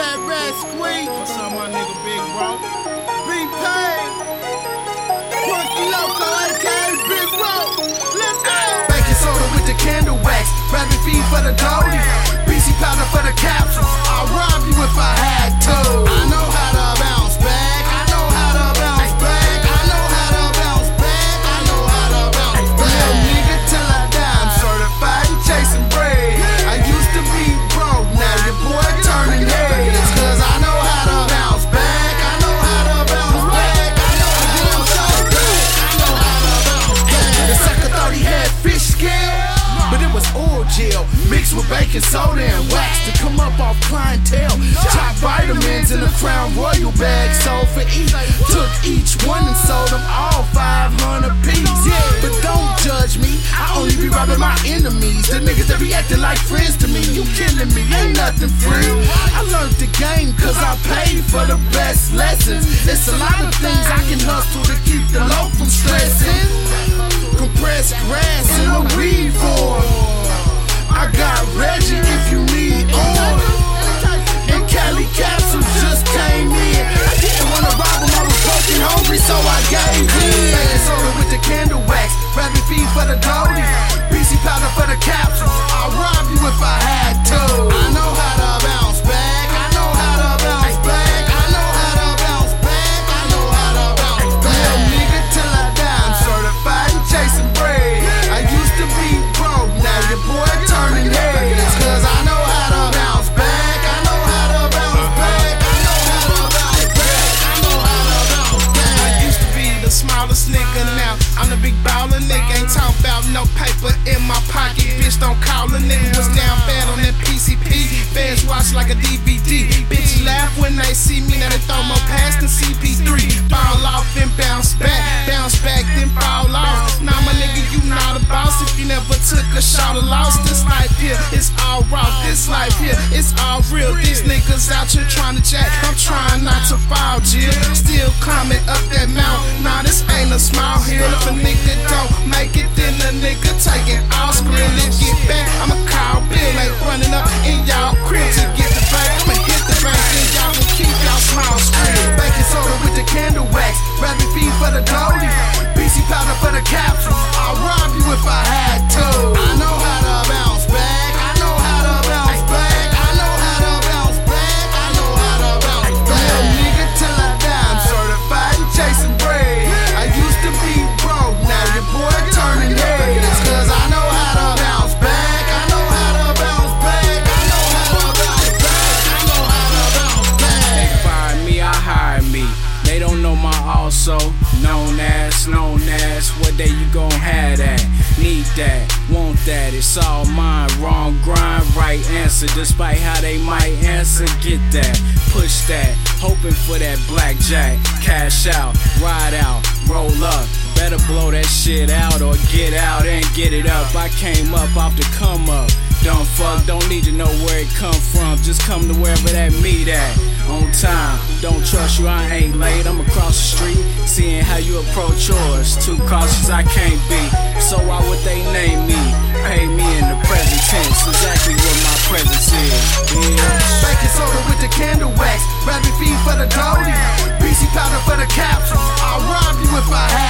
Red Squeak. What's up, my nigga Big Bro? Big Pain. Punky Loco, aka Big Bro. Let's go. Baking soda with the candle wax. Rabbit feed for the goldie. BC powder for the capsules. I'll rob you if I had to. I know how to bounce gel mixed with baking soda and wax to come up off clientele. Top vitamins in a Crown Royal bag sold for each. Took each one and sold them all 500 piece. But don't judge me, I only be robbing my enemies. The niggas that be acting like friends to me. You killing me, ain't nothing free. I learned the game cause I paid for the best lessons. It's a lot of things I can hustle to keep the low from stressing. Compressed grass in a weed form. I got Reggie if you need oil. Oh. Nigga now. I'm the big baller nigga. Ain't talk about no paper in my pocket. Bitch, don't call a nigga. Was down bad on that PCP. Fans watch like a DVD. Bitch laugh when they see me. Now they throw more past than CP3. Ball off and bounce back. Bounce back, then fall off. Now my nigga, you not a boss if you never took a shot or lost. This life here, it's all raw. This life here, it's all real. These niggas out here trying to jack. I'm trying not to fall, Jill. Still climbing up that mountain. Nah, this a small hill. If a nigga don't make it, then the nigga taking all skrill and get back. I'ma call Bill, ain't running up as, known as. What day you gon' have that? Need that, want that? It's all mine. Wrong grind, right answer. Despite how they might answer, get that, push that. Hoping for that blackjack, cash out, ride out, roll up. Better blow that shit out or get out and get it up. I came up off the come up. Don't fuck, don't need to know where it come from. Just come to wherever that meet at. On time, don't trust you, I ain't late. I'm across the street, seeing how you approach yours. Too cautious, I can't be. So why would they name me? Pay me in the present tense, exactly what my presence is. Yeah. Baking soda with the candle wax, rabbit feed for the goldie, BC powder for the capsules. I'll rob you if I to.